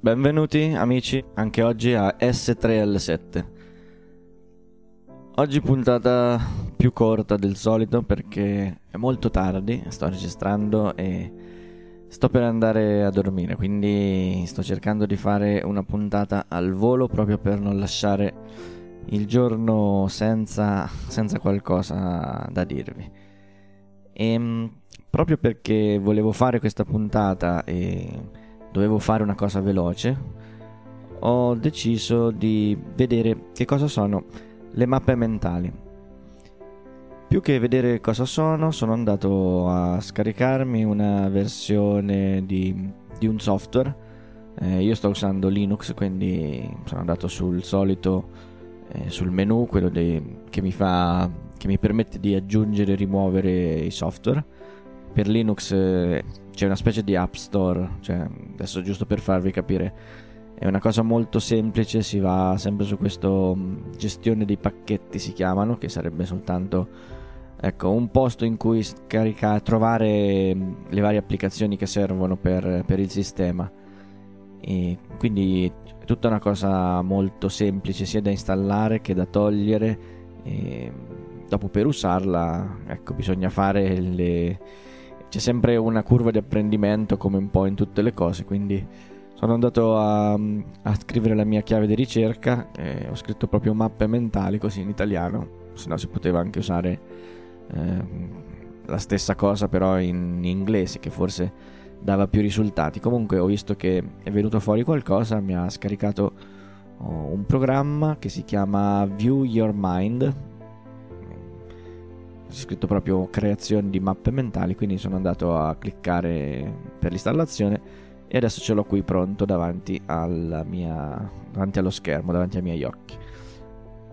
Benvenuti amici anche oggi a S3L7. Oggi puntata più corta del solito perché è molto tardi, sto registrando e sto per andare a dormire, quindi sto cercando di fare una puntata al volo proprio per non lasciare il giorno senza, senza qualcosa da dirvi. E ehm, proprio perché volevo fare questa puntata e dovevo fare una cosa veloce, ho deciso di vedere che cosa sono le mappe mentali. Più che vedere cosa sono, sono andato a scaricarmi una versione di, di un software. Eh, io sto usando Linux, quindi sono andato sul solito, eh, sul menu, quello dei, che, mi fa, che mi permette di aggiungere e rimuovere i software. Per Linux eh, c'è una specie di app store, cioè, adesso giusto per farvi capire, è una cosa molto semplice, si va sempre su questo mm, gestione dei pacchetti si chiamano, che sarebbe soltanto ecco, un posto in cui scaricare, trovare mm, le varie applicazioni che servono per, per il sistema. E quindi è tutta una cosa molto semplice sia da installare che da togliere. E dopo per usarla, ecco, bisogna fare le c'è sempre una curva di apprendimento come un po' in tutte le cose, quindi sono andato a, a scrivere la mia chiave di ricerca ho scritto proprio mappe mentali così in italiano, se no si poteva anche usare eh, la stessa cosa però in inglese che forse dava più risultati. Comunque ho visto che è venuto fuori qualcosa, mi ha scaricato oh, un programma che si chiama View Your Mind c'è scritto proprio creazione di mappe mentali, quindi sono andato a cliccare per l'installazione e adesso ce l'ho qui pronto davanti, mia, davanti allo schermo, davanti ai miei occhi.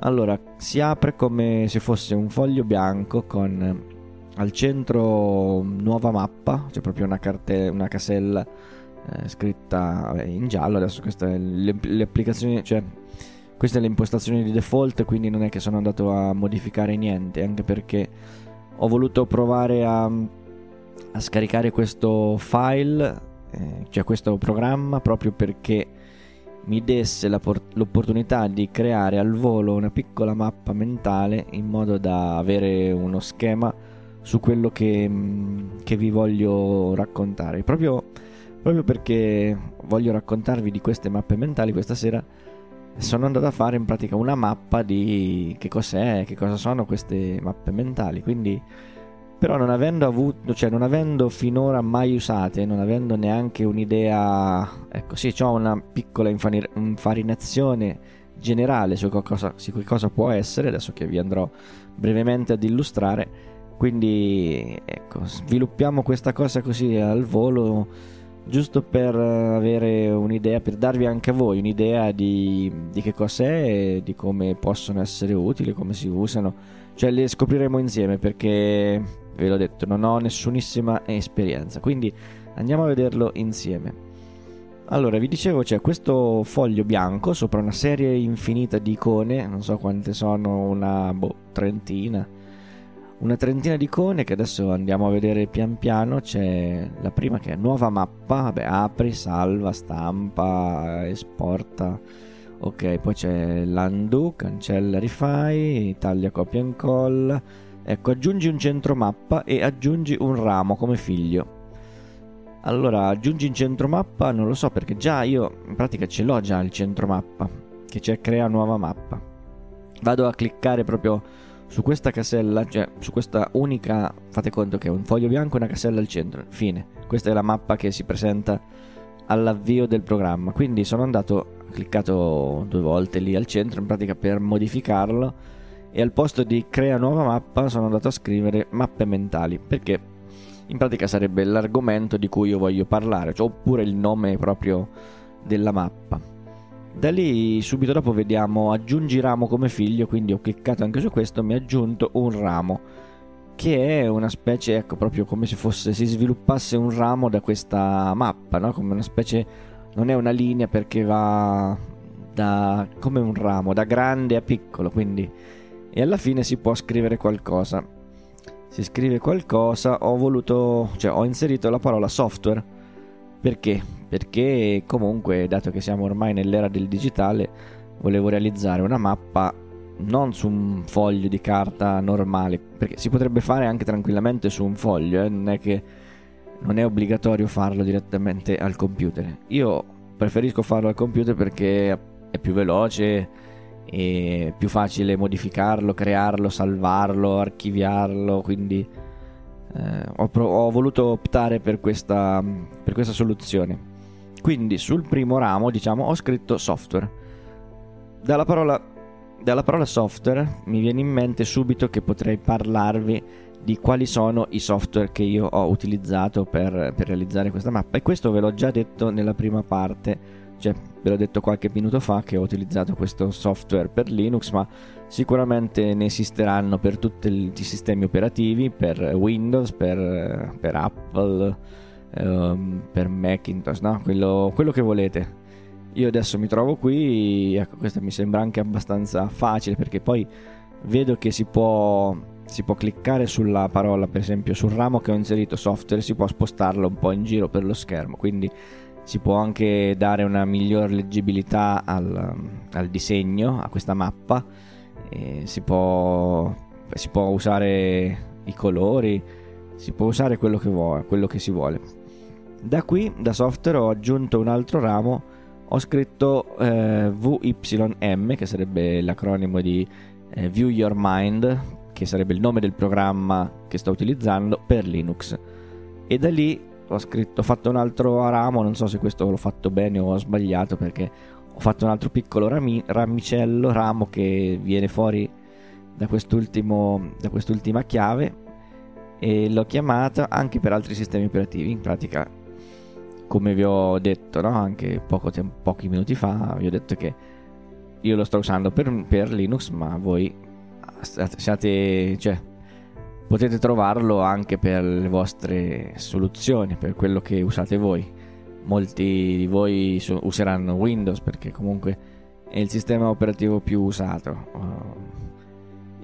Allora, si apre come se fosse un foglio bianco con al centro nuova mappa, c'è proprio una, carte, una casella eh, scritta in giallo, adesso queste le, le applicazioni, questa è l'impostazione di default, quindi non è che sono andato a modificare niente, anche perché ho voluto provare a, a scaricare questo file, eh, cioè questo programma, proprio perché mi desse l'opportunità di creare al volo una piccola mappa mentale in modo da avere uno schema su quello che, che vi voglio raccontare. Proprio, proprio perché voglio raccontarvi di queste mappe mentali questa sera sono andato a fare in pratica una mappa di che cos'è, che cosa sono queste mappe mentali. Quindi, però, non avendo avuto, cioè non avendo finora mai usate, non avendo neanche un'idea, ecco, sì, ho una piccola infarinazione generale su, qualcosa, su cosa può essere, adesso che vi andrò brevemente ad illustrare. Quindi, ecco, sviluppiamo questa cosa così al volo giusto per avere un'idea, per darvi anche a voi un'idea di, di che cos'è e di come possono essere utili, come si usano. Cioè le scopriremo insieme perché, ve l'ho detto, non ho nessunissima esperienza. Quindi andiamo a vederlo insieme. Allora, vi dicevo, c'è questo foglio bianco sopra una serie infinita di icone, non so quante sono, una boh, trentina una trentina di icone che adesso andiamo a vedere pian piano. C'è la prima che è nuova mappa, vabbè, apri, salva, stampa, esporta. Ok, poi c'è l'undo, cancella, rifai, taglia, copia e incolla. Ecco, aggiungi un centro mappa e aggiungi un ramo come figlio. Allora, aggiungi un centro mappa, non lo so perché già io in pratica ce l'ho già il centro mappa, che c'è crea nuova mappa. Vado a cliccare proprio su questa casella, cioè su questa unica, fate conto che è un foglio bianco e una casella al centro, fine. Questa è la mappa che si presenta all'avvio del programma. Quindi sono andato, ho cliccato due volte lì al centro in pratica per modificarlo e al posto di crea nuova mappa sono andato a scrivere mappe mentali perché in pratica sarebbe l'argomento di cui io voglio parlare, cioè, oppure il nome proprio della mappa. Da lì subito dopo vediamo aggiungi ramo come figlio, quindi ho cliccato anche su questo, mi ha aggiunto un ramo che è una specie, ecco, proprio come se fosse si sviluppasse un ramo da questa mappa, no? Come una specie non è una linea perché va da come un ramo, da grande a piccolo, quindi e alla fine si può scrivere qualcosa. Si scrive qualcosa, ho voluto, cioè ho inserito la parola software perché? Perché comunque, dato che siamo ormai nell'era del digitale, volevo realizzare una mappa non su un foglio di carta normale, perché si potrebbe fare anche tranquillamente su un foglio, eh? non è che non è obbligatorio farlo direttamente al computer. Io preferisco farlo al computer perché è più veloce è più facile modificarlo, crearlo, salvarlo, archiviarlo, quindi eh, ho, pro- ho, voluto optare per questa, per questa soluzione. Quindi sul primo ramo, diciamo, ho scritto software. Dalla parola, dalla parola software mi viene in mente subito che potrei parlarvi di quali sono i software che io ho utilizzato per, per realizzare questa mappa e questo ve l'ho già detto nella prima parte cioè, ve l'ho detto qualche minuto fa che ho utilizzato questo software per Linux, ma sicuramente ne esisteranno per tutti i sistemi operativi, per Windows, per, per Apple, um, per Macintosh, no? quello, quello che volete. Io adesso mi trovo qui, ecco, questo mi sembra anche abbastanza facile perché poi vedo che si può, si può cliccare sulla parola, per esempio sul ramo che ho inserito software, si può spostarlo un po' in giro per lo schermo, quindi si può anche dare una miglior leggibilità al, al disegno, a questa mappa, si può, si, può, usare i colori, si può usare quello che, vuole, quello che si vuole. Da qui, da software, ho aggiunto un altro ramo, ho scritto eh, VYM, che sarebbe l'acronimo di eh, View Your Mind, che sarebbe il nome del programma che sto utilizzando per Linux. E da lì ho scritto, ho fatto un altro ramo, non so se questo l'ho fatto bene o ho sbagliato perché ho fatto un altro piccolo rami, ramicello, ramo che viene fuori da, da quest'ultima chiave e l'ho chiamata anche per altri sistemi operativi, in pratica come vi ho detto no? anche tempo, pochi minuti fa, vi ho detto che io lo sto usando per, per Linux ma voi siate, cioè, potete trovarlo anche per le vostre soluzioni, per quello che usate voi. Molti di voi useranno Windows perché comunque è il sistema operativo più usato.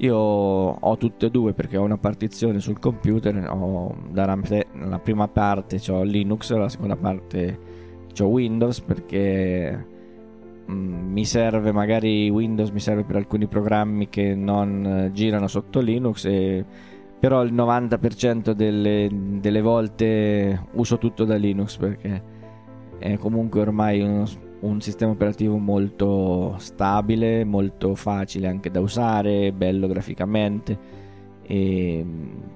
Io ho tutte e due perché ho una partizione sul computer, ho la prima parte ho Linux, la seconda parte ho Windows perché mm, mi serve magari Windows mi serve per alcuni programmi che non girano sotto Linux e però il 90% delle, delle, volte uso tutto da Linux perché è comunque ormai uno, un sistema operativo molto stabile, molto facile anche da usare, bello graficamente e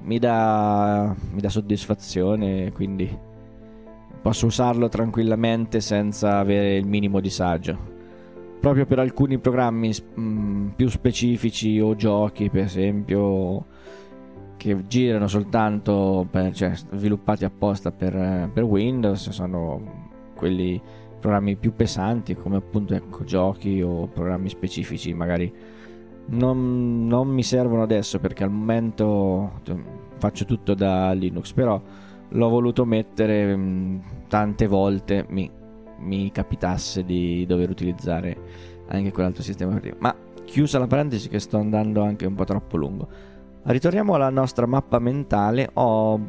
mi dà, mi dà soddisfazione, quindi posso usarlo tranquillamente senza avere il minimo disagio. Proprio per alcuni programmi mh, più specifici o giochi per esempio che girano soltanto per, cioè, sviluppati apposta per, per, Windows sono quelli programmi più pesanti come appunto ecco, giochi o programmi specifici magari non, non, mi servono adesso perché al momento cioè, faccio tutto da Linux però l'ho voluto mettere mh, tante volte mi, mi capitasse di dover utilizzare anche quell'altro sistema operativo ma chiusa la parentesi che sto andando anche un po' troppo lungo Ritorniamo alla nostra mappa mentale. Ho,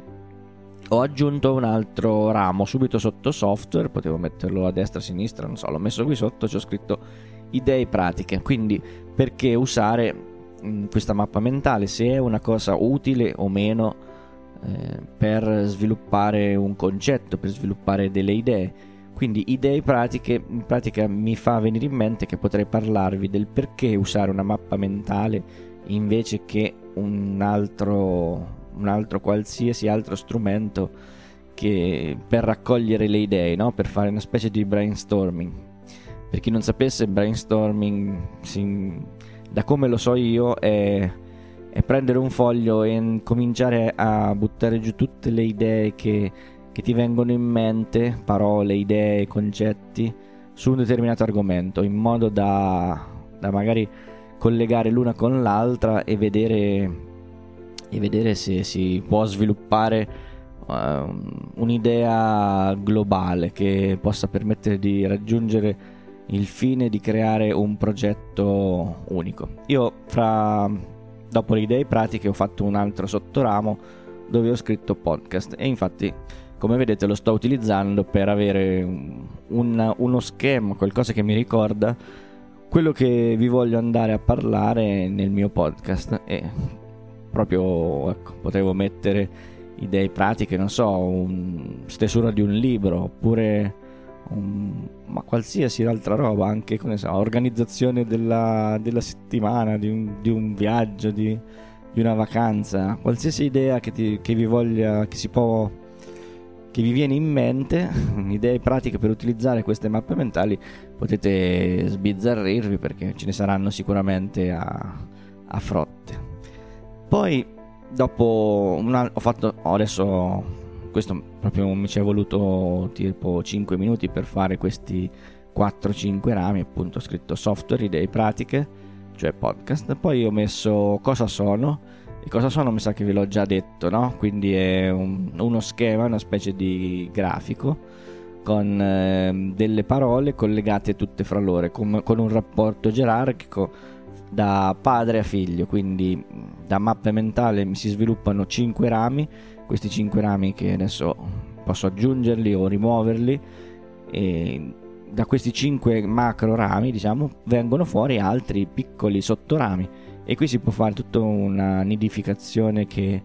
ho, aggiunto un altro ramo subito sotto software. Potevo metterlo a destra, a sinistra, non so. L'ho messo qui sotto. Ci ho scritto idee pratiche. Quindi, perché usare mm, questa mappa mentale? Se è una cosa utile o meno eh, per sviluppare un concetto, per sviluppare delle idee. Quindi idee pratiche, in pratica mi fa venire in mente che potrei parlarvi del perché usare una mappa mentale invece che un altro, un altro qualsiasi altro strumento che per raccogliere le idee, no? per fare una specie di brainstorming. Per chi non sapesse, brainstorming, si, da come lo so io, è, è, prendere un foglio e cominciare a buttare giù tutte le idee che, che ti vengono in mente, parole, idee, concetti, su un determinato argomento, in modo da, da magari collegare l'una con l'altra e vedere, e vedere se si può sviluppare uh, un'idea globale che possa permettere di raggiungere il fine di creare un progetto unico. Io fra dopo le idee pratiche ho fatto un altro sottoramo dove ho scritto podcast e infatti come vedete lo sto utilizzando per avere un, uno schema, qualcosa che mi ricorda quello che vi voglio andare a parlare nel mio podcast e proprio ecco, potevo mettere idee pratiche, non so, un, stesura di un libro oppure un, ma qualsiasi altra roba, anche so, organizzazione della, della settimana, di un, di un viaggio, di, di, una vacanza, qualsiasi idea che, ti, che vi voglia, che si può che vi viene in mente, idee pratiche per utilizzare queste mappe mentali, potete sbizzarrirvi perché ce ne saranno sicuramente a, a frotte. Poi, dopo una, ho fatto, adesso questo proprio mi ci è voluto tipo 5 minuti per fare questi 4-5 rami, appunto ho scritto software, idee pratiche, cioè podcast, poi ho messo cosa sono e cosa sono mi sa che ve l'ho già detto, no? Quindi è un, uno schema, una specie di grafico con eh, delle parole collegate tutte fra loro, con, con un rapporto gerarchico da padre a figlio, quindi da mappe mentali mi si sviluppano 5 rami, questi 5 rami che adesso posso aggiungerli o rimuoverli e da questi 5 macro rami diciamo vengono fuori altri piccoli sottorami. E qui si può fare tutta una nidificazione che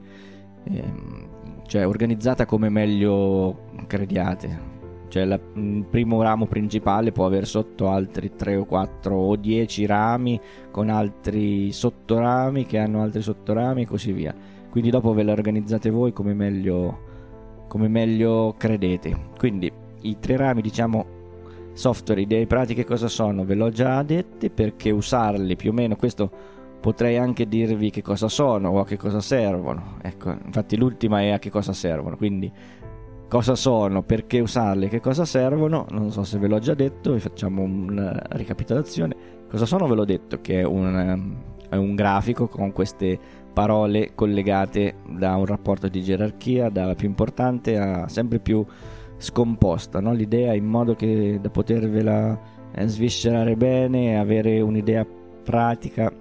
ehm, cioè organizzata come meglio crediate cioè la, il primo ramo principale può avere sotto altri 3 o 4 o 10 rami con altri sottorami che hanno altri sottorami e così via. Quindi dopo ve la organizzate voi come meglio come meglio credete. Quindi i tre rami diciamo software idee pratiche cosa sono? Ve l'ho già detto perché usarli più o meno questo potrei anche dirvi che cosa sono o a che cosa servono. Ecco, infatti l'ultima è a che cosa servono, quindi cosa sono, perché usarle, che cosa servono, non so se ve l'ho già detto, vi facciamo una ricapitolazione. Cosa sono ve l'ho detto, che è un, è un grafico con queste parole collegate da un rapporto di gerarchia, dalla più importante a sempre più scomposta, no? l'idea in modo che da potervela eh, sviscerare bene avere un'idea pratica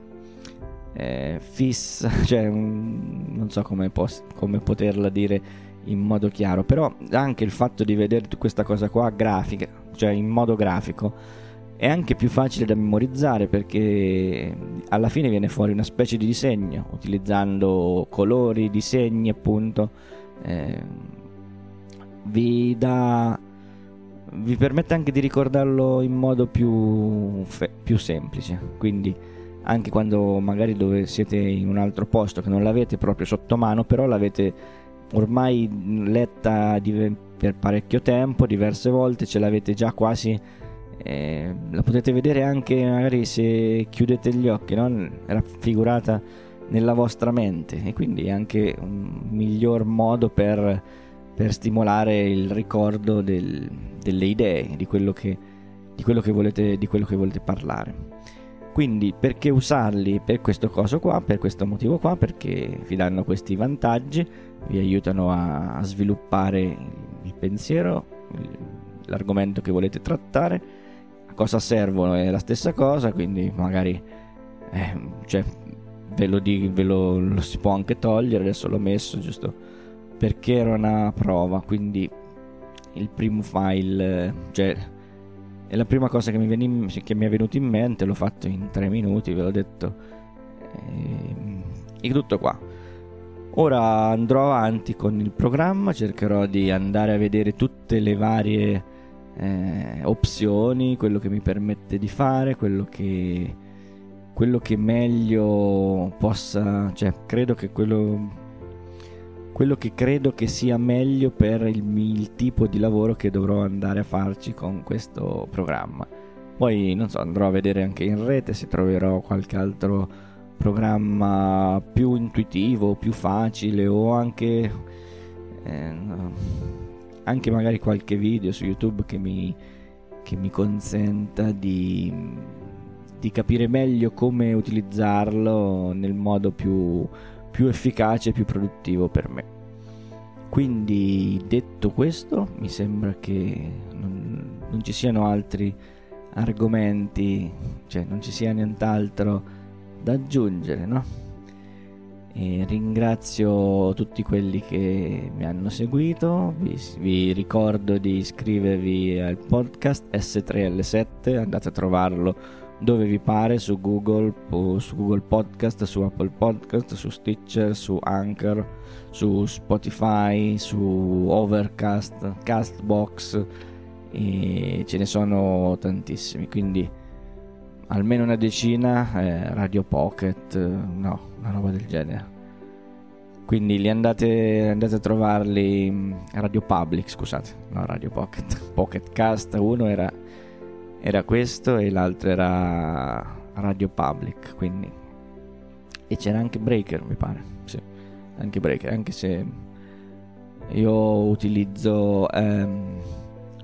eh, fissa, cioè non so come, pos- come poterla dire in modo chiaro, però anche il fatto di vedere questa cosa qua grafica, cioè in modo grafico, è anche più facile da memorizzare perché alla fine viene fuori una specie di disegno utilizzando colori, disegni appunto. Eh, vi dà vi permette anche di ricordarlo in modo più, fe- più semplice quindi anche quando magari dove siete in un altro posto che non l'avete proprio sotto mano, però l'avete ormai letta di, per parecchio tempo, diverse volte, ce l'avete già quasi, eh, la potete vedere anche magari se chiudete gli occhi, no? raffigurata nella vostra mente e quindi è anche un miglior modo per, per stimolare il ricordo del, delle idee, di quello, che, di, quello volete, di quello che volete parlare. Quindi perché usarli per questo coso qua, per questo motivo qua? Perché vi danno questi vantaggi, vi aiutano a, sviluppare il pensiero, l'argomento che volete trattare, a cosa servono è la stessa cosa, quindi magari eh, cioè, ve, lo, di, ve lo, lo si può anche togliere, adesso l'ho messo giusto perché era una prova, quindi il primo file, cioè e la prima cosa che mi, in, che mi, è venuta in mente, l'ho fatto in tre minuti, ve l'ho detto. E, ehm, tutto qua. Ora andrò avanti con il programma, cercherò di andare a vedere tutte le varie eh, opzioni, quello che mi permette di fare, quello che, quello che meglio possa, cioè credo che quello quello che credo che sia meglio per il, il, tipo di lavoro che dovrò andare a farci con questo programma. Poi non so, andrò a vedere anche in rete se troverò qualche altro programma più intuitivo, più facile o anche, eh, anche magari qualche video su YouTube che mi, che mi consenta di, di capire meglio come utilizzarlo nel modo più più efficace e più produttivo per me. Quindi detto questo, mi sembra che non, non ci siano altri argomenti, cioè non ci sia nient'altro da aggiungere, no? E ringrazio tutti quelli che mi hanno seguito, vi, vi, ricordo di iscrivervi al podcast S3L7, andate a trovarlo dove vi pare su Google, su Google Podcast, su Apple Podcast, su Stitcher, su Anchor, su Spotify, su Overcast, Castbox e ce ne sono tantissimi, quindi almeno una decina, eh, Radio Pocket, no, una roba del genere. Quindi li andate, andate a trovarli mm, Radio Public, scusate, no Radio Pocket, Pocket Cast, uno era, era questo e l'altro era Radio Public, quindi... E c'era anche Breaker, mi pare, sì, anche Breaker, anche se io utilizzo ehm,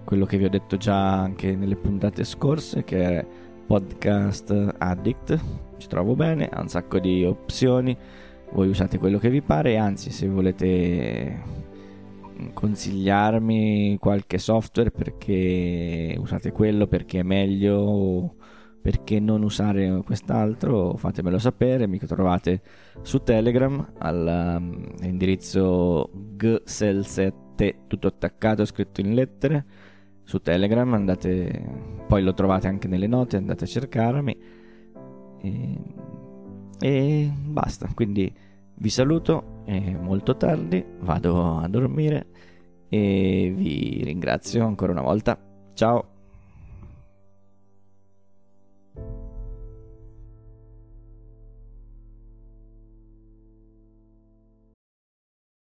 quello che vi ho detto già anche nelle puntate scorse, che è Podcast Addict, ci trovo bene, ha un sacco di opzioni, voi usate quello che vi pare, anzi se volete consigliarmi qualche software perché usate quello, perché è meglio, perché non usare quest'altro, fatemelo sapere, mi trovate su Telegram all'indirizzo um, gsel7 tutto attaccato scritto in lettere. Su Telegram, andate, poi lo trovate anche nelle note, andate a cercarmi. E, e basta. Quindi vi saluto, è molto tardi, vado a dormire e vi ringrazio ancora una volta. Ciao!